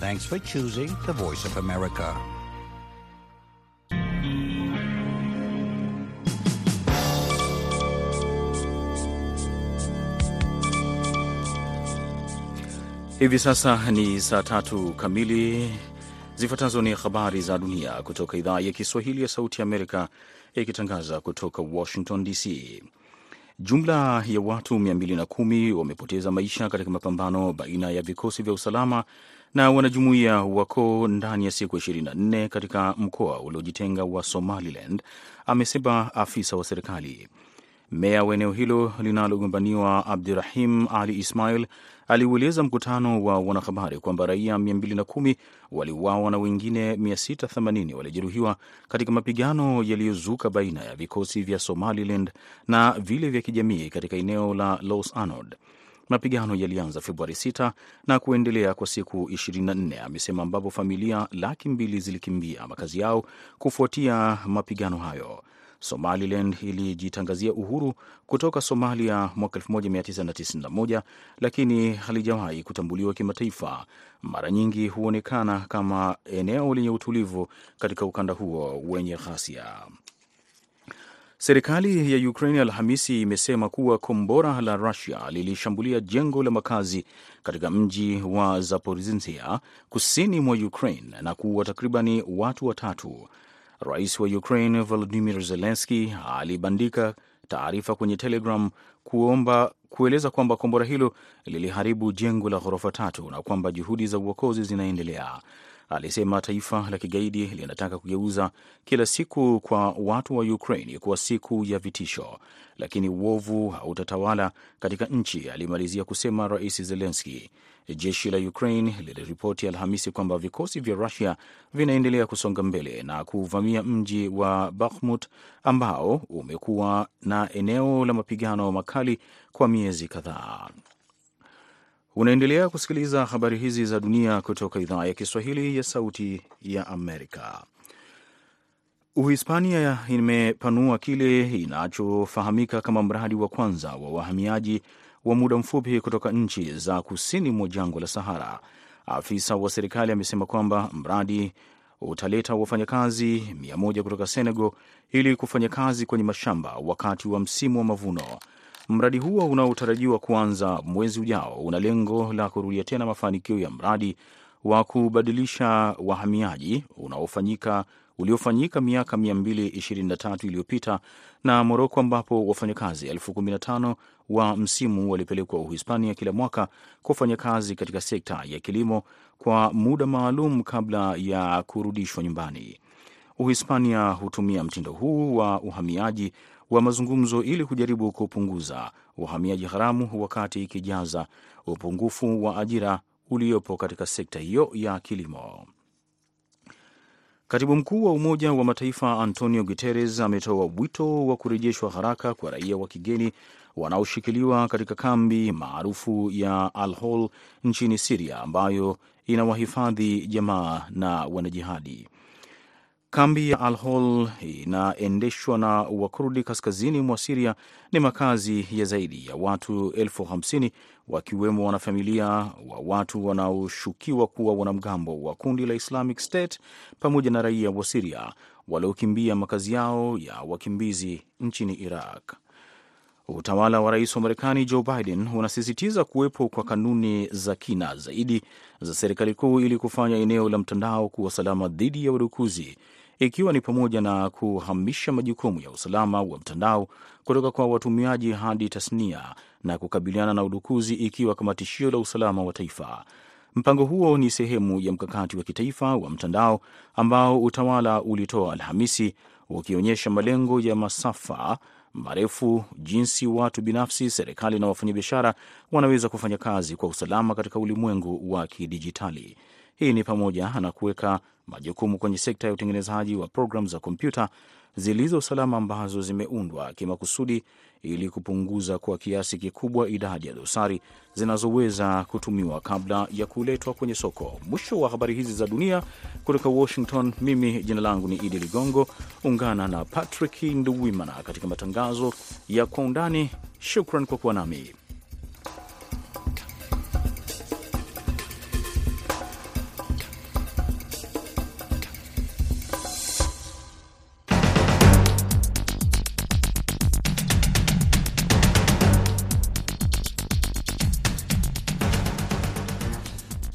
Thanks for choosing the Voice of America. Hivi sasa ni saa tatu kamili. Zifuatazo ni habari za dunia kutoka idhaa ya Kiswahili ya Sauti ya Amerika ikitangaza kutoka Washington DC. Jumla ya watu 210 wamepoteza maisha katika mapambano baina ya vikosi vya usalama na wanajumuiya wako ndani ya siku 24 katika mkoa uliojitenga wa Somaliland, amesema afisa wa serikali. Meya wa eneo hilo linalogombaniwa Abdirahim Ali Ismail aliueleza mkutano wa wanahabari kwamba raia 210 waliuawa na wengine 680 walijeruhiwa katika mapigano yaliyozuka baina ya vikosi vya Somaliland na vile vya kijamii katika eneo la Los Anod. Mapigano yalianza Februari 6 na kuendelea kwa siku 24, amesema, ambapo familia laki mbili zilikimbia makazi yao kufuatia mapigano hayo. Somaliland ilijitangazia uhuru kutoka Somalia mwaka 1991 lakini halijawahi kutambuliwa kimataifa. Mara nyingi huonekana kama eneo lenye utulivu katika ukanda huo wenye ghasia. Serikali ya Ukraine Alhamisi imesema kuwa kombora la Rusia lilishambulia jengo la makazi katika mji wa Zaporizhia kusini mwa Ukraine na kuua takribani watu watatu. Rais wa Ukraine Volodimir Zelenski alibandika taarifa kwenye Telegram kuomba kueleza kwamba kombora hilo liliharibu jengo la ghorofa tatu na kwamba juhudi za uokozi zinaendelea. Alisema taifa la kigaidi linataka kugeuza kila siku kwa watu wa Ukraine kuwa siku ya vitisho, lakini uovu hautatawala katika nchi, alimalizia kusema Rais Zelenski. Jeshi la Ukraine liliripoti Alhamisi kwamba vikosi vya Rusia vinaendelea kusonga mbele na kuvamia mji wa Bakhmut ambao umekuwa na eneo la mapigano makali kwa miezi kadhaa. Unaendelea kusikiliza habari hizi za dunia kutoka idhaa ya Kiswahili ya Sauti ya Amerika. Uhispania imepanua kile inachofahamika kama mradi wa kwanza wa wahamiaji wa muda mfupi kutoka nchi za kusini mwa jangwa la Sahara. Afisa wa serikali amesema kwamba mradi utaleta wafanyakazi mia moja kutoka Senegal ili kufanya kazi kwenye mashamba wakati wa msimu wa mavuno. Mradi huo unaotarajiwa kuanza mwezi ujao una lengo la kurudia tena mafanikio ya mradi wa kubadilisha wahamiaji unaofanyika uliofanyika miaka 223 iliyopita na Moroko, ambapo wafanyakazi elfu kumi na tano wa msimu walipelekwa Uhispania kila mwaka kufanya kazi katika sekta ya kilimo kwa muda maalum kabla ya kurudishwa nyumbani. Uhispania hutumia mtindo huu wa uhamiaji wa mazungumzo ili kujaribu kupunguza uhamiaji haramu wakati ikijaza upungufu wa ajira uliopo katika sekta hiyo ya kilimo. Katibu mkuu wa Umoja wa Mataifa Antonio Guterres ametoa wito wa kurejeshwa haraka kwa raia wa kigeni wanaoshikiliwa katika kambi maarufu ya Al Hol nchini Siria ambayo inawahifadhi jamaa na wanajihadi. Kambi ya Al Hol inaendeshwa na Wakurdi kaskazini mwa Siria. Ni makazi ya zaidi ya watu elfu hamsini wakiwemo wanafamilia wa watu wanaoshukiwa kuwa wanamgambo wa kundi la Islamic State pamoja na raia wa Siria waliokimbia makazi yao ya wakimbizi nchini Iraq. Utawala wa rais wa Marekani Joe Biden unasisitiza kuwepo kwa kanuni za kina zaidi za serikali kuu ili kufanya eneo la mtandao kuwa salama dhidi ya udukuzi, ikiwa ni pamoja na kuhamisha majukumu ya usalama wa mtandao kutoka kwa watumiaji hadi tasnia na kukabiliana na udukuzi ikiwa kama tishio la usalama wa taifa. Mpango huo ni sehemu ya mkakati wa kitaifa wa mtandao ambao utawala ulitoa Alhamisi, ukionyesha malengo ya masafa marefu jinsi watu binafsi, serikali na wafanyabiashara wanaweza kufanya kazi kwa usalama katika ulimwengu wa kidijitali. Hii ni pamoja na kuweka majukumu kwenye sekta ya utengenezaji wa programu za kompyuta zilizo salama ambazo zimeundwa kimakusudi ili kupunguza kwa kiasi kikubwa idadi ya dosari zinazoweza kutumiwa kabla ya kuletwa kwenye soko. Mwisho wa habari hizi za dunia kutoka Washington. Mimi jina langu ni Idi Ligongo. Ungana na Patrick Nduwimana katika matangazo ya Kwa Undani. Shukran kwa kuwa nami.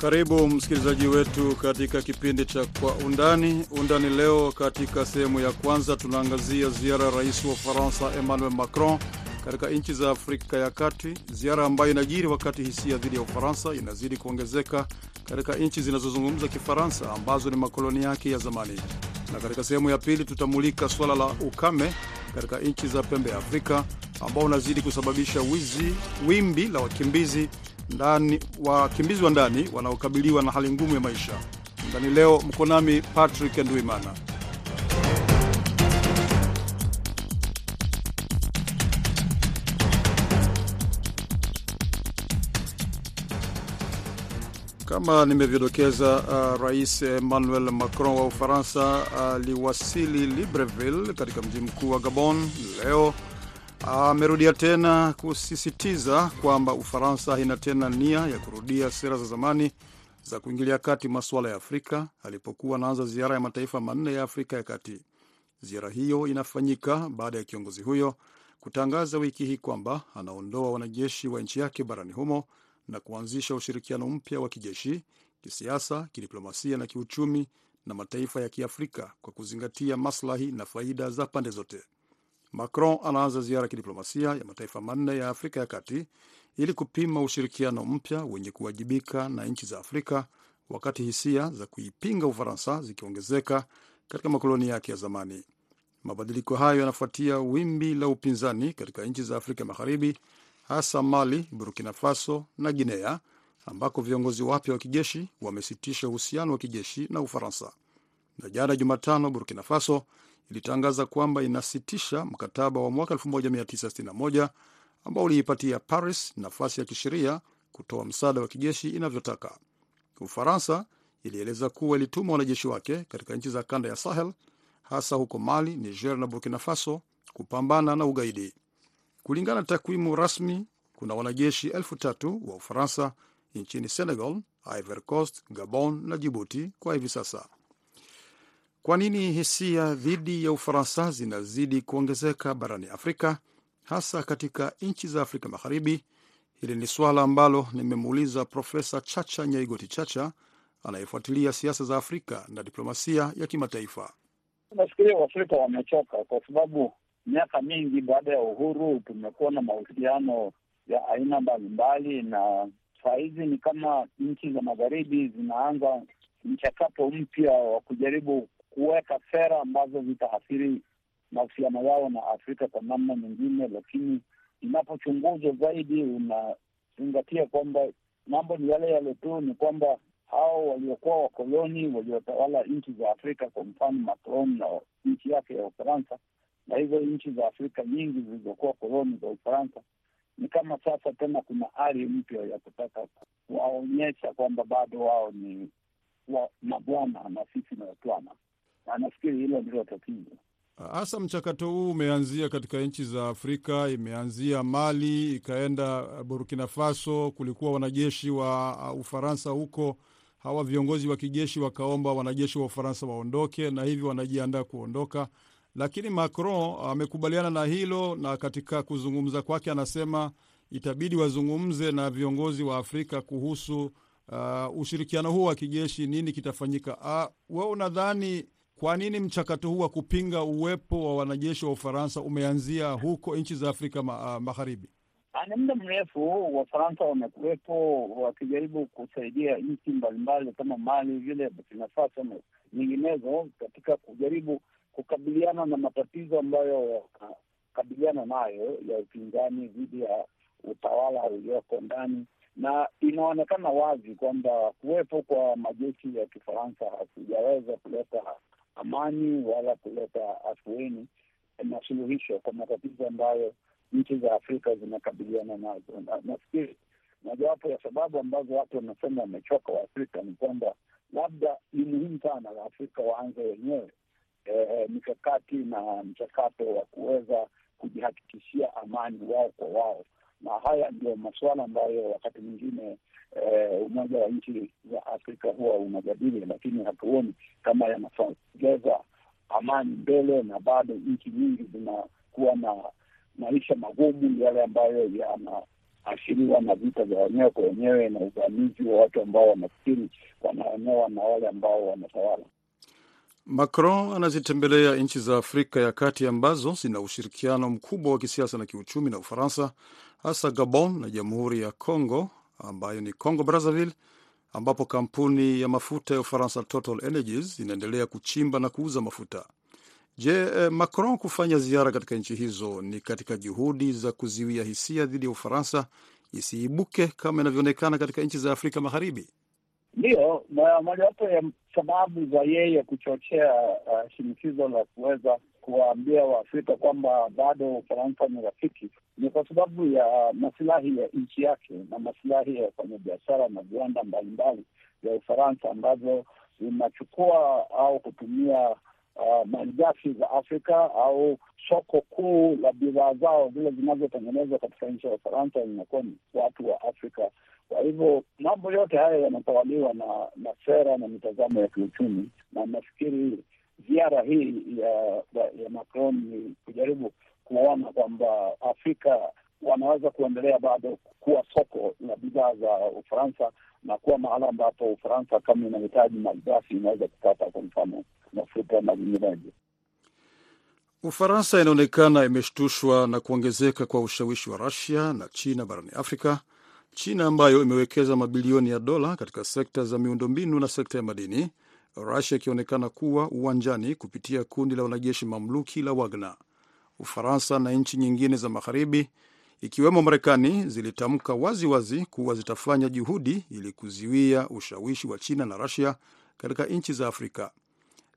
Karibu msikilizaji wetu katika kipindi cha Kwa Undani. Undani leo, katika sehemu ya kwanza, tunaangazia ziara ya rais wa Ufaransa Emmanuel Macron katika nchi za Afrika ya Kati, ziara ambayo inajiri wakati hisia dhidi ya Ufaransa inazidi kuongezeka katika nchi zinazozungumza Kifaransa ambazo ni makoloni yake ya zamani. Na katika sehemu ya pili, tutamulika suala la ukame katika nchi za pembe ya Afrika ambao unazidi kusababisha wizi, wimbi la wakimbizi ndani wakimbizi wa ndani wanaokabiliwa na hali ngumu ya maisha. Ndani leo mko nami Patrick Ndwimana. Kama nimevyodokeza, uh, Rais Emmanuel Macron wa Ufaransa aliwasili uh, Libreville katika mji mkuu wa Gabon leo amerudia tena kusisitiza kwamba Ufaransa haina tena nia ya kurudia sera za zamani za kuingilia kati masuala ya Afrika alipokuwa anaanza ziara ya mataifa manne ya Afrika ya Kati. Ziara hiyo inafanyika baada ya kiongozi huyo kutangaza wiki hii kwamba anaondoa wanajeshi wa nchi yake barani humo na kuanzisha ushirikiano mpya wa kijeshi, kisiasa, kidiplomasia na kiuchumi na mataifa ya Kiafrika kwa kuzingatia maslahi na faida za pande zote. Macron anaanza ziara ya kidiplomasia ya mataifa manne ya Afrika ya Kati ili kupima ushirikiano mpya wenye kuwajibika na nchi za Afrika, wakati hisia za kuipinga Ufaransa zikiongezeka katika makoloni yake ya zamani. Mabadiliko hayo yanafuatia wimbi la upinzani katika nchi za Afrika Magharibi, hasa Mali, Burkina Faso na Guinea, ambako viongozi wapya wa kijeshi wamesitisha uhusiano wa kijeshi na Ufaransa. Na jana Jumatano, Burkina Faso ilitangaza kwamba inasitisha mkataba wa mwaka 1961 ambao uliipatia Paris nafasi ya kisheria kutoa msaada wa kijeshi inavyotaka. Ufaransa ilieleza kuwa ilituma wanajeshi wake katika nchi za kanda ya Sahel, hasa huko Mali, Niger na Burkina Faso kupambana na ugaidi. Kulingana na takwimu rasmi, kuna wanajeshi elfu tatu wa Ufaransa nchini Senegal, Ivory Coast, Gabon na Jibuti kwa hivi sasa. Kwa nini hisia dhidi ya Ufaransa zinazidi kuongezeka barani Afrika, hasa katika nchi za Afrika Magharibi? Hili ni swala ambalo nimemuuliza Profesa Chacha Nyaigoti Chacha anayefuatilia siasa za Afrika na diplomasia ya kimataifa. Nafikiria Waafrika wamechoka kwa sababu miaka mingi baada ya uhuru tumekuwa na mahusiano ya aina mbalimbali, na saa hizi ni kama nchi za magharibi zinaanza mchakato mpya wa kujaribu kuweka sera ambazo zitaathiri mahusiano yao na Afrika kwa namna nyingine, lakini inapochunguzwa zaidi unazingatia kwamba mambo ni yale yale tu, ni kwamba hao waliokuwa wakoloni waliotawala nchi za Afrika, kwa mfano Macron na nchi yake ya Ufaransa na hizo nchi za Afrika nyingi zilizokuwa koloni za Ufaransa, ni kama sasa tena kuna ari mpya ya kutaka kuwaonyesha kwamba bado wao ni wa mabwana na sisi ni watwana, na hilo ndilo tatizo hasa. Mchakato huu umeanzia katika nchi za Afrika, imeanzia Mali, ikaenda Burkina Faso. Kulikuwa wanajeshi wa Ufaransa huko, hawa viongozi wa kijeshi wakaomba wanajeshi wa Ufaransa waondoke, na hivi wanajiandaa kuondoka lakini Macron amekubaliana na hilo, na katika kuzungumza kwake anasema itabidi wazungumze na viongozi wa Afrika kuhusu uh, ushirikiano huo wa kijeshi, nini kitafanyika. Uh, we unadhani kwa nini mchakato huu wa kupinga uwepo wa wanajeshi wa Ufaransa umeanzia huko nchi za Afrika ma, uh, Magharibi? Ni muda mrefu Wafaransa wamekuwepo wakijaribu kusaidia nchi mbalimbali kama Mali, vile Burkina Faso na nyinginezo katika kujaribu kukabiliana na matatizo ambayo wanakabiliana nayo ya upinzani dhidi ya utawala ulioko ndani, na inaonekana wazi kwamba kuwepo kwa majeshi ya Kifaransa hakujaweza kuleta amani wala kuleta afueni na suluhisho kwa matatizo ambayo nchi za Afrika zinakabiliana nazo. Na nafikiri mojawapo ya sababu ambazo watu wanasema wamechoka Waafrika ni kwamba labda ni muhimu sana Waafrika waanze wenyewe E, mikakati na mchakato wa kuweza kujihakikishia amani wao kwa wao, na haya ndio masuala ambayo wakati mwingine e, Umoja wa Nchi za Afrika huwa unajadili, lakini hatuoni kama yanasogeza amani mbele, na bado nchi nyingi zinakuwa na maisha magumu, yale ambayo yanaashiriwa na vita vya wenyewe kwa wenyewe na uvamizi wa watu ambao wanafikiri wanaonewa na wale ambao wanatawala. Macron anazitembelea nchi za Afrika ya kati ambazo zina ushirikiano mkubwa wa kisiasa na kiuchumi na Ufaransa, hasa Gabon na Jamhuri ya Congo ambayo ni Congo Brazzaville, ambapo kampuni ya mafuta ya Ufaransa Total Energies inaendelea kuchimba na kuuza mafuta. Je, Macron kufanya ziara katika nchi hizo ni katika juhudi za kuziwia hisia dhidi ya Ufaransa isiibuke kama inavyoonekana katika nchi za Afrika Magharibi? Ndiyo, mojawapo ya sababu za yeye kuchochea uh, shinikizo la kuweza kuwaambia Waafrika kwamba bado Ufaransa ni rafiki ni kwa sababu ya masilahi ya nchi yake na masilahi ya wafanyabiashara na viwanda mbalimbali vya Ufaransa ambazo zinachukua au kutumia uh, malighafi za Afrika au soko kuu la bidhaa zao zile zinazotengenezwa katika nchi ya Ufaransa inakuwa ni watu wa Afrika. Kwa hivyo mambo yote haya yanatawaliwa na na sera na mitazamo ya kiuchumi, na nafikiri ziara hii ya ya Macron ni kujaribu kuona kwamba Afrika wanaweza kuendelea bado kuwa soko la bidhaa za Ufaransa na kuwa mahala ambapo Ufaransa kama inahitaji malighafi inaweza kupata, kwa mfano mafuta na vinginevyo. Ufaransa inaonekana imeshtushwa na kuongezeka kwa ushawishi wa Rusia na China barani Afrika. China ambayo imewekeza mabilioni ya dola katika sekta za miundombinu na sekta ya madini, Rusia ikionekana kuwa uwanjani kupitia kundi la wanajeshi mamluki la Wagner. Ufaransa na nchi nyingine za magharibi ikiwemo Marekani zilitamka waziwazi kuwa zitafanya juhudi ili kuziwia ushawishi wa China na Rusia katika nchi za Afrika.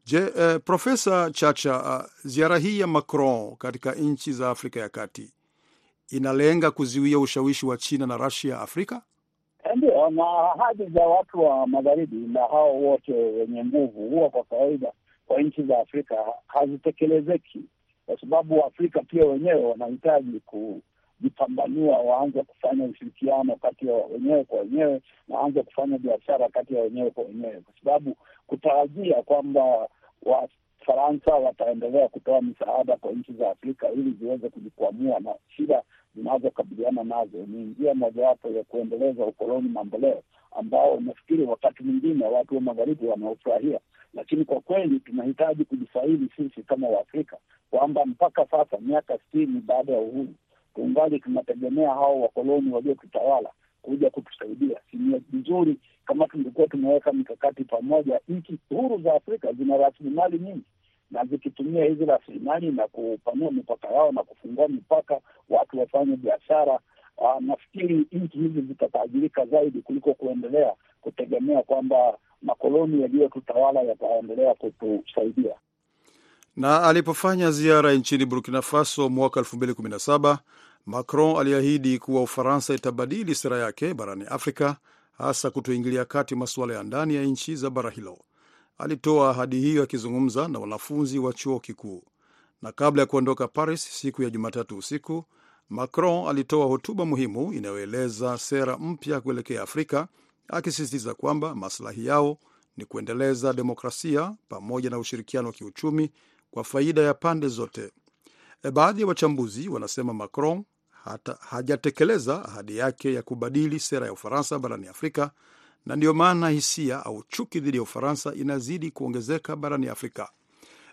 Je, eh, Profesa Chacha, uh, ziara hii ya Macron katika nchi za Afrika ya kati inalenga kuziwia ushawishi wa China na Rusia Afrika? Ndio, na ahadi za watu wa magharibi na hao wote wenye nguvu huwa kwa kawaida kwa nchi za Afrika hazitekelezeki, kwa sababu Waafrika pia wenyewe wanahitaji kujipambanua, waanze kufanya ushirikiano kati ya wenyewe kwa wenyewe, na waanze kufanya biashara kati ya wenyewe kwa wenyewe, kwa sababu kutarajia kwamba Wafaransa wataendelea kutoa misaada kwa nchi za Afrika ili ziweze kujikwamua na shida zinazokabiliana nazo ni njia mojawapo ya kuendeleza ukoloni mamboleo ambao nafikiri wakati mwingine watu wa magharibi wanaofurahia, lakini kwa kweli tunahitaji kujifaidi sisi kama Waafrika kwamba mpaka sasa miaka sitini baada ya uhuru tungali tunategemea hao wakoloni waliotutawala kuja kutusaidia. Si ni vizuri kama tungekuwa tumeweka mikakati pamoja. Nchi huru za Afrika zina rasilimali nyingi na zikitumia hizi rasilimali na kupanua mipaka yao na kufungua mipaka, watu wafanye biashara. Uh, nafikiri nchi hizi zitatajirika zaidi kuliko kuendelea kutegemea kwamba makoloni yaliyotutawala yataendelea kutusaidia. Na alipofanya ziara nchini Burkina Faso mwaka 2017 Macron aliahidi kuwa Ufaransa itabadili sera yake barani Afrika, hasa kutoingilia kati masuala ya ndani ya nchi za bara hilo. Alitoa ahadi hiyo akizungumza na wanafunzi wa chuo kikuu. Na kabla ya kuondoka Paris siku ya Jumatatu usiku, Macron alitoa hotuba muhimu inayoeleza sera mpya kuelekea Afrika, akisisitiza kwamba maslahi yao ni kuendeleza demokrasia pamoja na ushirikiano wa kiuchumi kwa faida ya pande zote. E, baadhi ya wachambuzi wanasema Macron hata hajatekeleza ahadi yake ya kubadili sera ya Ufaransa barani Afrika na ndiyo maana hisia au chuki dhidi ya Ufaransa inazidi kuongezeka barani Afrika.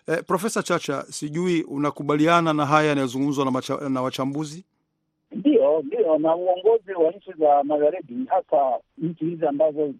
E, Profesa Chacha, sijui unakubaliana na haya yanayozungumzwa na, na wachambuzi? Ndio, ndio, na uongozi wa nchi za magharibi, hasa nchi hizi ambazo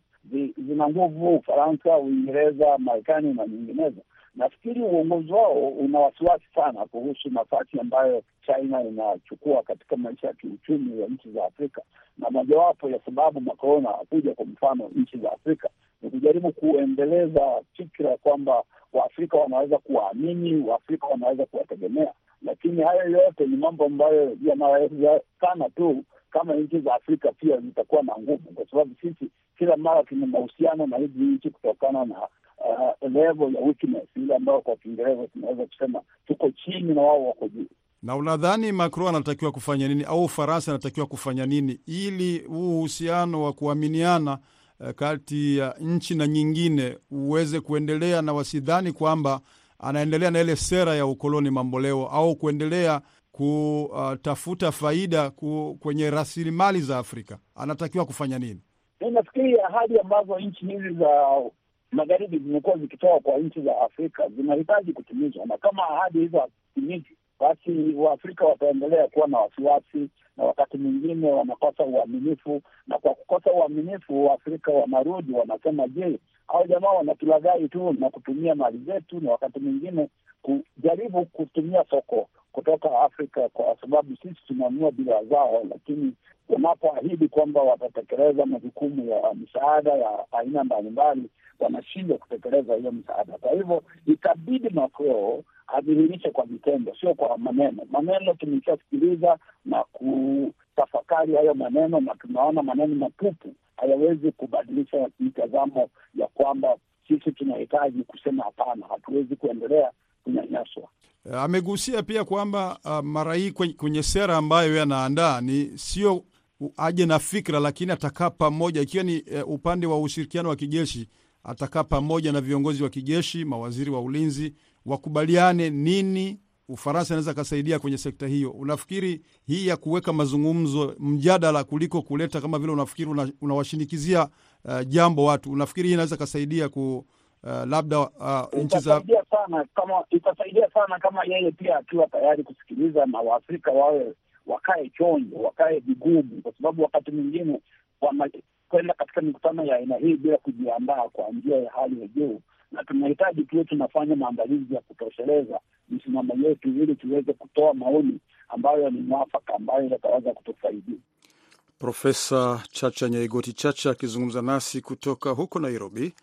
zina nguvu, Ufaransa, Uingereza, Marekani na nyinginezo, nafikiri uongozi wao una wasiwasi sana kuhusu nafasi ambayo China inachukua katika maisha ya kiuchumi ya nchi za Afrika, na mojawapo ya sababu Macron hakuja kwa mfano nchi za Afrika ni kujaribu kuendeleza fikra kwamba Waafrika wanaweza kuwaamini, Waafrika wanaweza kuwategemea. Lakini hayo yote ni mambo ambayo yanawezekana tu kama nchi za Afrika pia zitakuwa na nguvu, kwa sababu sisi kila mara tuna mahusiano na hizi nchi kutokana na uh, level ya weakness ile ambayo kwa Kiingereza tunaweza kusema tuko chini na wao wako juu. Na unadhani Macron anatakiwa kufanya nini au Ufaransa anatakiwa kufanya nini ili huu uhusiano wa kuaminiana uh, kati ya nchi na nyingine uweze kuendelea na wasidhani kwamba anaendelea na ile sera ya ukoloni mamboleo au kuendelea kutafuta faida kwenye rasilimali za Afrika anatakiwa kufanya nini? Nafikiri ahadi ambazo nchi hizi za magharibi zimekuwa zikitoa kwa nchi za Afrika zinahitaji kutimizwa, na kama ahadi hizo hazitimizwi, basi Waafrika wataendelea kuwa na wasiwasi, na wakati mwingine wanakosa uaminifu, na kwa kukosa uaminifu Waafrika wanarudi wanasema, je, hao jamaa wanatulaghai tu na kutumia mali zetu, na wakati mwingine kujaribu kutumia soko kutoka Afrika kwa sababu sisi tunanunua bidhaa zao, lakini wanapoahidi kwamba watatekeleza majukumu ya misaada ya aina mbalimbali, wanashindwa kutekeleza hiyo msaada. Kwa hivyo itabidi Macron adhihirishe kwa vitendo, sio kwa maneno. Maneno tumeshasikiliza na kutafakari hayo maneno, na tunaona maneno matupu hayawezi kubadilisha mitazamo ya kwamba sisi tunahitaji kusema hapana, hatuwezi kuendelea kunyanyaswa. Amegusia pia kwamba uh, mara hii kwenye sera ambayo yanaandaa ni sio aje na fikra, lakini atakaa pamoja, ikiwa ni uh, upande wa ushirikiano wa kijeshi, atakaa pamoja na viongozi wa kijeshi, mawaziri wa ulinzi, wakubaliane nini Ufaransa inaweza kasaidia kwenye sekta hiyo. Unafikiri hii ya kuweka mazungumzo mjadala kuliko kuleta kama vile unafikiri unawashinikizia una uh, jambo watu, unafikiri hii inaweza kasaidia ku Uh, labda uh, nchi za sana kama itasaidia sana kama yeye pia akiwa tayari kusikiliza na Waafrika wawe wakae chonjo, wakae vigumu, kwa sababu wakati mwingine wanakwenda katika mikutano ya aina hii bila kujiandaa kwa njia ya hali ya juu, na tunahitaji tuwe tunafanya maandalizi ya kutosheleza misimamo yetu ili tuweze kutoa maoni ambayo ni mwafaka, ambayo yataweza kutusaidia. Profesa Chacha Nyaigoti Chacha akizungumza nasi kutoka huko Nairobi.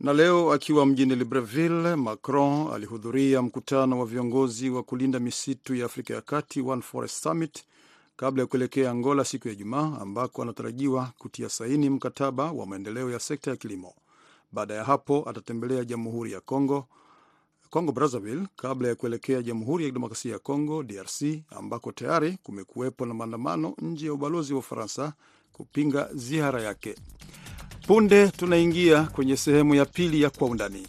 Na leo akiwa mjini Libreville, Macron alihudhuria mkutano wa viongozi wa kulinda misitu ya Afrika ya Kati, One Forest Summit, kabla ya kuelekea Angola siku ya Ijumaa, ambako anatarajiwa kutia saini mkataba wa maendeleo ya sekta ya kilimo. Baada ya hapo atatembelea Jamhuri ya Congo, Congo Brazzaville, kabla ya kuelekea Jamhuri ya Kidemokrasia ya Congo, DRC, ambako tayari kumekuwepo na maandamano nje ya ubalozi wa Ufaransa kupinga ziara yake. Punde tunaingia kwenye sehemu ya pili ya Kwa Undani.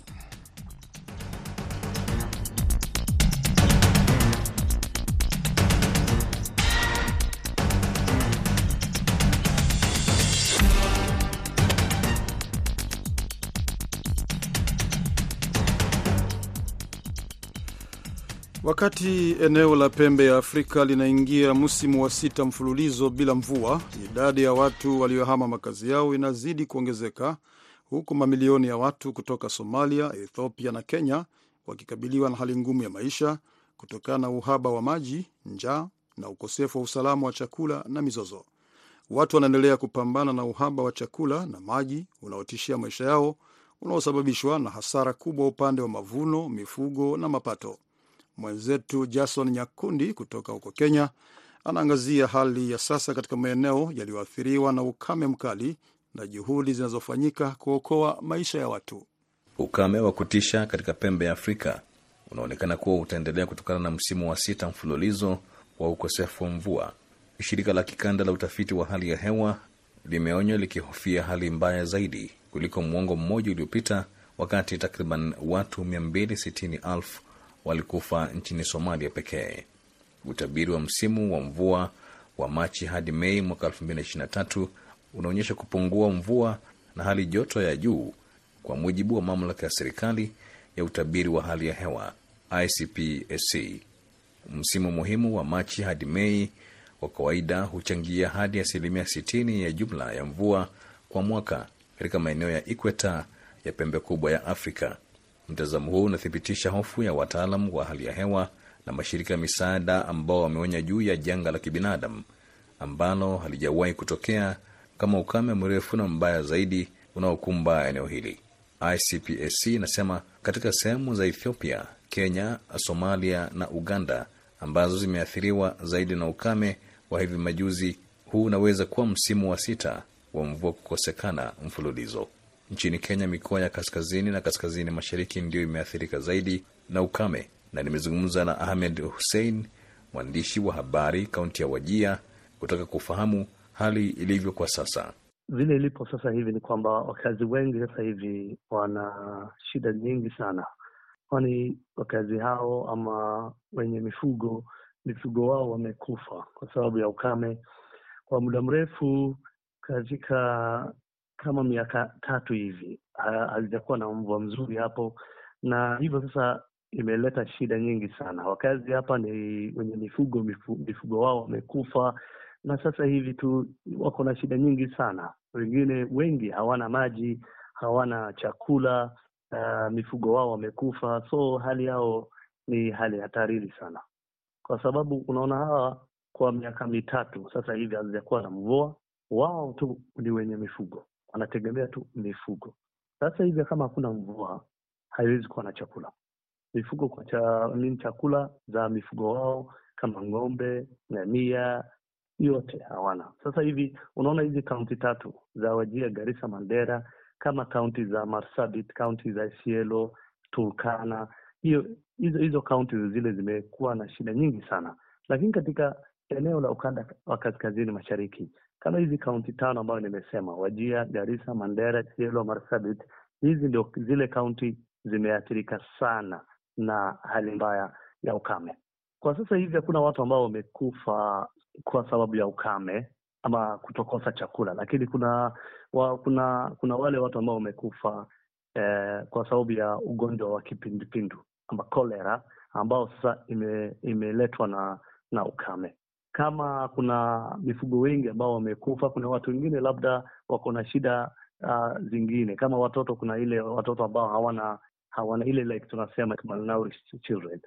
Wakati eneo la pembe ya Afrika linaingia msimu wa sita mfululizo bila mvua, idadi ya watu waliohama makazi yao inazidi kuongezeka, huku mamilioni ya watu kutoka Somalia, Ethiopia na Kenya wakikabiliwa na hali ngumu ya maisha kutokana na uhaba wa maji, njaa na ukosefu wa usalama wa chakula na mizozo. Watu wanaendelea kupambana na uhaba wa chakula na maji unaotishia maisha yao, unaosababishwa na hasara kubwa upande wa mavuno, mifugo na mapato. Mwenzetu Jason Nyakundi kutoka huko Kenya anaangazia hali ya sasa katika maeneo yaliyoathiriwa na ukame mkali na juhudi zinazofanyika kuokoa maisha ya watu. Ukame wa kutisha katika pembe ya Afrika unaonekana kuwa utaendelea kutokana na msimu wa sita mfululizo wa ukosefu wa mvua. Shirika la kikanda la utafiti wa hali ya hewa limeonywa likihofia hali mbaya zaidi kuliko mwongo mmoja uliopita, wakati takriban watu 260,000 walikufa nchini Somalia pekee. Utabiri wa msimu wa mvua wa Machi hadi Mei mwaka 2023 unaonyesha kupungua mvua na hali joto ya juu, kwa mujibu wa mamlaka ya serikali ya utabiri wa hali ya hewa ICPSC. Msimu muhimu wa Machi hadi Mei kwa kawaida huchangia hadi asilimia 60 ya jumla ya mvua kwa mwaka katika maeneo ya ikweta ya pembe kubwa ya Afrika. Mtazamo huu unathibitisha hofu ya wataalam wa hali ya hewa na mashirika ya misaada ambao wameonya juu ya janga la kibinadamu ambalo halijawahi kutokea kama ukame mrefu na mbaya zaidi unaokumba eneo hili. ICPSC inasema katika sehemu za Ethiopia, Kenya, Somalia na Uganda ambazo zimeathiriwa zaidi na ukame wa hivi majuzi, huu unaweza kuwa msimu wa sita wa mvua kukosekana mfululizo. Nchini Kenya, mikoa ya kaskazini na kaskazini mashariki ndiyo imeathirika zaidi na ukame, na nimezungumza na Ahmed Hussein, mwandishi wa habari kaunti ya Wajia, kutaka kufahamu hali ilivyo kwa sasa. Vile ilipo sasa hivi ni kwamba wakazi wengi sasa hivi wana shida nyingi sana, kwani wakazi hao ama wenye mifugo mifugo wao wamekufa kwa sababu ya ukame. Kwa muda mrefu, katika kama miaka tatu hivi hazijakuwa na mvua mzuri hapo, na hivyo sasa imeleta shida nyingi sana. Wakazi hapa ni wenye mifugo, mifu, mifugo wao wamekufa, na sasa hivi tu wako na shida nyingi sana. Wengine wengi hawana maji, hawana chakula, uh, mifugo wao wamekufa, so hali yao ni hali hatarini sana, kwa sababu unaona hawa kwa miaka mitatu sasa hivi hazijakuwa na mvua. Wao tu ni wenye mifugo, wanategemea tu mifugo. Sasa hivi kama hakuna mvua, haiwezi kuwa na chakula. Mifugo kwa cha, nini chakula za mifugo wao kama ng'ombe, ngamia, yote hawana. Sasa hivi unaona hizi kaunti tatu za Wajia, Garissa, Mandera kama kaunti za Marsabit, kaunti za Isiolo, Turkana, hiyo hizo hizo kaunti zile zimekuwa na shida nyingi sana, lakini katika eneo la ukanda wa kaskazini mashariki kama hizi kaunti tano ambayo nimesema, Wajia, Garissa, Mandera, Isiolo, Marsabit, hizi ndio zile kaunti zimeathirika sana na hali mbaya ya ukame. Kwa sasa hivi hakuna watu ambao wamekufa kwa sababu ya ukame ama kutokosa chakula, lakini kuna wa, kuna kuna wale watu ambao wamekufa eh, kwa sababu ya ugonjwa wa kipindupindu ama kolera ambao sasa ime, imeletwa na na ukame. Kama kuna mifugo wengi ambao wamekufa, kuna watu wengine labda wako na shida uh, zingine kama watoto. Kuna ile watoto ambao hawana hawana ile like tunasema malnourished children,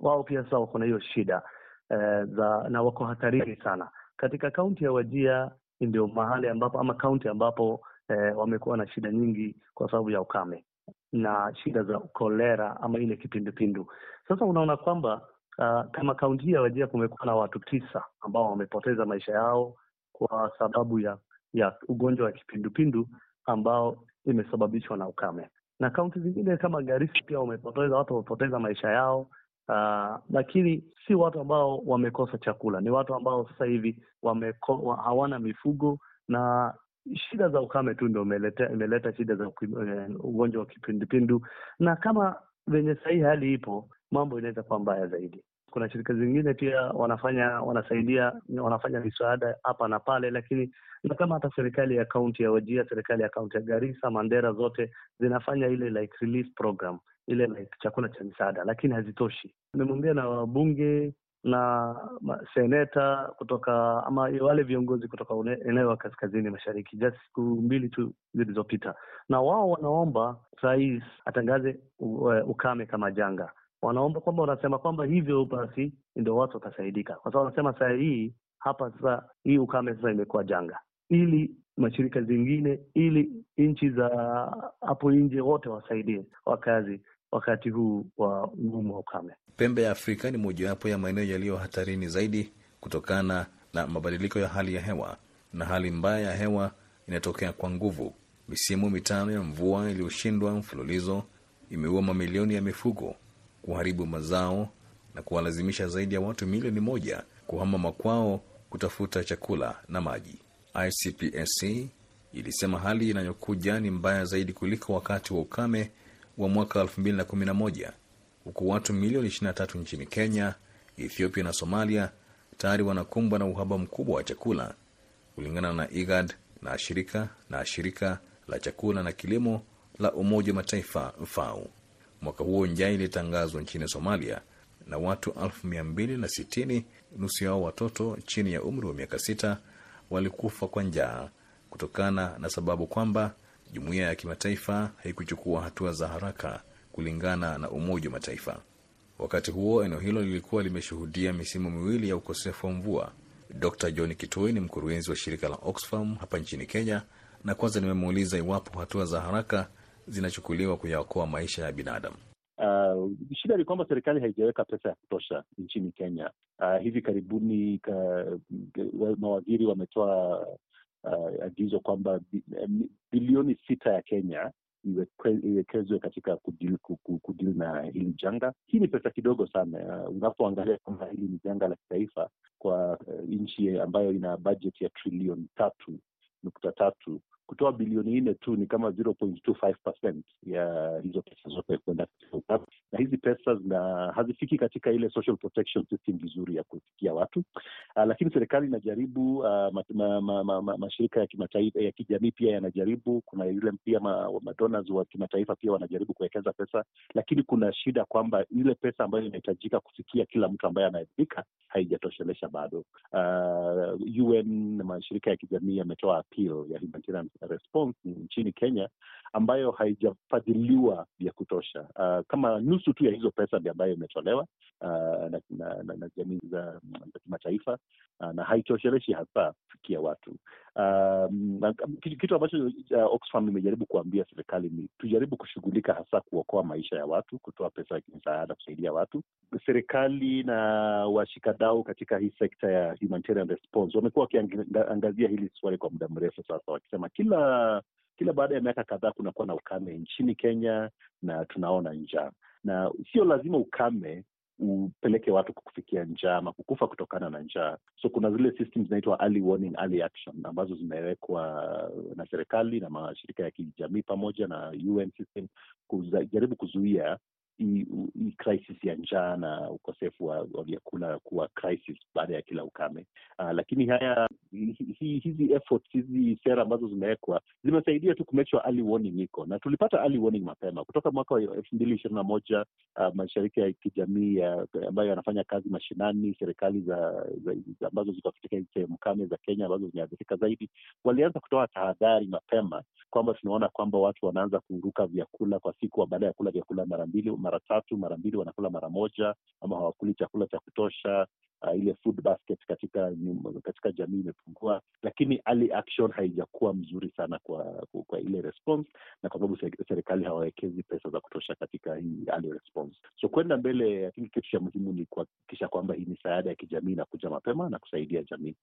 wao pia sasa wako na hiyo shida eh, za na wako hatarini sana. Katika kaunti ya Wajia ndio mahali ambapo ama kaunti ambapo eh, wamekuwa na shida nyingi kwa sababu ya ukame na shida za kolera ama ile kipindupindu. Sasa unaona kwamba uh, kama kaunti ya Wajia kumekuwa na watu tisa ambao wamepoteza maisha yao kwa sababu ya ya ugonjwa wa kipindupindu ambao imesababishwa na ukame, na kaunti zingine kama Garissa pia wamepoteza watu wamepoteza maisha yao. Uh, lakini si watu ambao wamekosa chakula, ni watu ambao sasa hivi wameko, hawana mifugo na shida za ukame tu ndio imeleta imeleta shida za ugonjwa wa kipindupindu, na kama venye sahii hali ipo, mambo inaweza kuwa mbaya zaidi. Kuna shirika zingine pia wanafanya wanasaidia wanafanya misaada hapa na pale, lakini na kama hata serikali ya kaunti ya Wajia, serikali ya kaunti ya Garissa, Mandera zote zinafanya ile like relief program ile like chakula cha misaada, lakini hazitoshi. Nimeongea na wabunge na seneta kutoka ama wale viongozi kutoka eneo la kaskazini mashariki just siku mbili tu zilizopita, na wao wanaomba rais atangaze ukame kama janga. Wanaomba kwamba wanasema kwamba hivyo basi ndio watu watasaidika, kwa sababu wanasema saa hii hapa sasa hii ukame sasa imekuwa janga, ili mashirika zingine, ili nchi za hapo nje wote wasaidie wakazi wakati huu wa ugumu wa ukame. Pembe ya Afrika ni mojawapo ya maeneo yaliyo hatarini zaidi kutokana na mabadiliko ya hali ya hewa, na hali mbaya ya hewa inatokea kwa nguvu. Misimu mitano ya mvua iliyoshindwa mfululizo imeua mamilioni ya mifugo, kuharibu mazao na kuwalazimisha zaidi ya watu milioni moja kuhama makwao kutafuta chakula na maji. ICPSC ilisema hali inayokuja ni mbaya zaidi kuliko wakati wa ukame wa mwaka 2011 huku watu milioni 23 nchini Kenya, Ethiopia na Somalia tayari wanakumbwa na uhaba mkubwa wa chakula, kulingana na IGAD na shirika na shirika la chakula na kilimo la Umoja wa Mataifa FAO. Mwaka huo njaa ilitangazwa nchini Somalia na watu 260,000, nusu yao watoto chini ya umri wa miaka sita, walikufa kwa njaa kutokana na sababu kwamba jumuiya ya kimataifa haikuchukua hatua za haraka kulingana na Umoja wa Mataifa. Wakati huo eneo hilo lilikuwa limeshuhudia misimu miwili ya ukosefu wa mvua. Dr John Kitui ni mkurugenzi wa shirika la Oxfam hapa nchini Kenya, na kwanza nimemuuliza iwapo hatua za haraka zinachukuliwa kuyaokoa maisha ya binadamu. Uh, shida ni kwamba serikali haijaweka pesa ya kutosha nchini Kenya. Uh, hivi karibuni ka, mawaziri wametoa uh, agizo kwamba bilioni sita ya Kenya iwekezwe katika kudili kudil na hili janga. Hii ni pesa kidogo sana uh, unapoangalia kwamba hili ni janga la kitaifa kwa uh, nchi ambayo ina bajeti ya trilioni tatu nukta tatu kutoa bilioni nne tu ni kama 0.25% ya hizo pesa zote kwenda na hizi pesa zina hazifiki katika ile social protection system vizuri ya kufikia watu uh, lakini serikali inajaribu uh, ma, ma, ma, ma, ma, mashirika ya kimataifa ya kijamii pia yanajaribu. Kuna yule pia ma, wa kimataifa pia wanajaribu kuwekeza pesa, lakini kuna shida kwamba ile pesa ambayo inahitajika kufikia kila mtu ambaye anaelimika haijatoshelesha bado. Uh, UN na mashirika ya kijamii yametoa appeal ya response nchini Kenya ambayo haijafadhiliwa vya kutosha. Uh, kama nusu tu ya hizo pesa ndio ambayo imetolewa uh, na, na, na, na jamii za kimataifa uh, na haitosheleshi hasa kufikia watu um, kitu ambacho uh, Oxfam imejaribu kuambia serikali ni tujaribu kushughulika hasa kuokoa maisha ya watu, kutoa pesa ya kimsaada kusaidia watu. Serikali na washikadau katika hii sekta ya humanitarian response wamekuwa wakiangazia hili swali kwa muda mrefu sasa, wakisema kila kila baada ya miaka kadhaa kunakuwa na ukame nchini Kenya na tunaona njaa, na sio lazima ukame upeleke watu kufikia njaa ama kukufa kutokana na njaa. So kuna zile system zinaitwa early warning, early action ambazo zimewekwa na serikali na mashirika ya kijamii pamoja na UN system kujaribu kuzuia hii crisis ya njaa na ukosefu wa vyakula kuwa crisis baada ya kila ukame. Uh, lakini haya hi, hizi efforts hizi sera ambazo zimewekwa zimesaidia tu kumake early warning iko na tulipata early warning mapema kutoka mwaka wa elfu mbili ishirini na moja. Uh, mashirika ya kijamii ambayo yanafanya kazi mashinani, serikali za, za, za ambazo ziko katika sehemu kame za Kenya ambazo zimeathirika zaidi, walianza kutoa tahadhari mapema kwamba tunaona kwamba watu wanaanza kuruka vyakula kwa siku, baada ya kula vyakula mara mbili mara tatu mara mbili wanakula mara moja, ama hawakuli chakula cha kutosha. Uh, ile food basket katika katika jamii imepungua, lakini early action haijakuwa mzuri sana kwa, kwa, ile response, na kwa sababu serikali hawawekezi pesa za kutosha katika hii early response. So kwenda mbele, lakini kitu cha muhimu ni kuhakikisha kwamba hii misaada ya kijamii inakuja mapema na kusaidia jamii.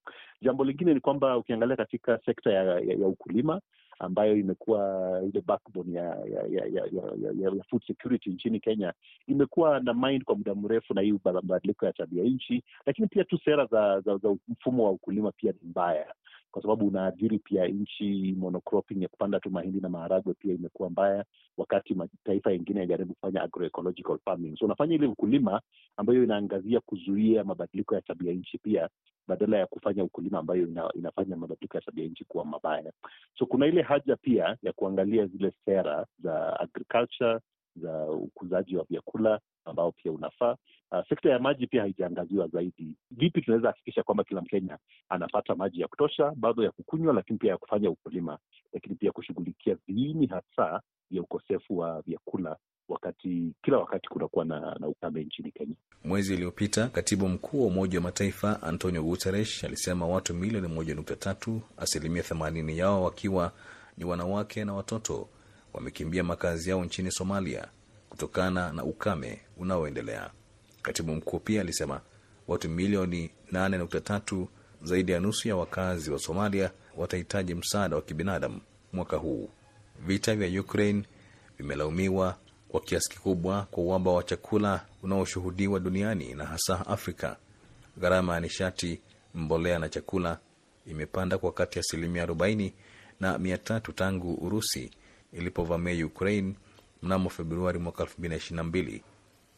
Jambo lingine ni kwamba ukiangalia katika sekta ya, ya, ya ukulima ambayo imekuwa ile backbone ya ya, ya, ya, ya, ya, ya food security nchini Kenya, imekuwa na mind kwa muda mrefu na hii mabadiliko ya tabia nchi, lakini pia tu sera za, za, za mfumo wa ukulima pia ni mbaya kwa sababu unaathiri pia nchi. Monocropping ya kupanda tu mahindi na maharagwe pia imekuwa mbaya, wakati mataifa yengine yajaribu kufanya agroecological farming. So unafanya ile ukulima ambayo inaangazia kuzuia mabadiliko ya tabia nchi pia badala ya kufanya ukulima ambayo ina, inafanya mabadiliko ya tabia nchi kuwa mabaya. So kuna ile haja pia ya kuangalia zile sera za agriculture za ukuzaji wa vyakula ambao pia unafaa. Uh, sekta ya maji pia haijaangaziwa zaidi. Vipi tunaweza hakikisha kwamba kila Mkenya anapata maji ya kutosha, bado ya kukunywa, lakini pia ya kufanya ukulima, lakini pia kushughulikia viini hasa vya ukosefu wa vyakula wakati kila wakati kunakuwa na, na ukame nchini Kenya. Mwezi uliopita katibu mkuu wa Umoja wa Mataifa Antonio Guterres alisema watu milioni moja nukta tatu, asilimia themanini yao wakiwa ni wanawake na watoto, wamekimbia makazi yao nchini Somalia kutokana na ukame unaoendelea. Katibu mkuu pia alisema watu milioni nane nukta tatu, zaidi ya nusu ya wakazi wa Somalia watahitaji msaada wa kibinadamu mwaka huu. Vita vya Ukraine vimelaumiwa kwa kiasi kikubwa kwa uhaba wa chakula unaoshuhudiwa duniani na hasa Afrika. Gharama ya nishati, mbolea na chakula imepanda kwa kati ya asilimia 40 na mia tatu tangu Urusi ilipovamia Ukraine mnamo Februari mwaka 2022.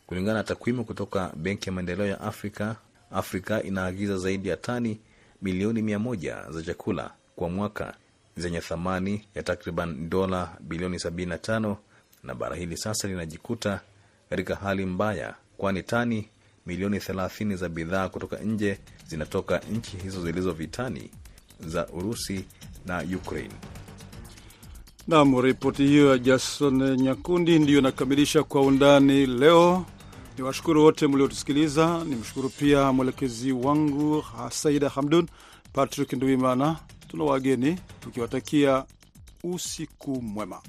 Kulingana na takwimu kutoka Benki ya Maendeleo ya Afrika, Afrika inaagiza zaidi ya tani milioni mia moja za chakula kwa mwaka zenye thamani ya takriban dola bilioni 75 na bara hili sasa linajikuta katika hali mbaya, kwani tani milioni 30 za bidhaa kutoka nje zinatoka nchi hizo zilizo vitani za Urusi na Ukraine. Nam, ripoti hiyo ya Jason Nyakundi ndiyo inakamilisha Kwa Undani leo. Ni washukuru wote mliotusikiliza. Ni mshukuru pia mwelekezi wangu Saida Hamdun, Patrick Nduimana. Tuna wageni tukiwatakia usiku mwema.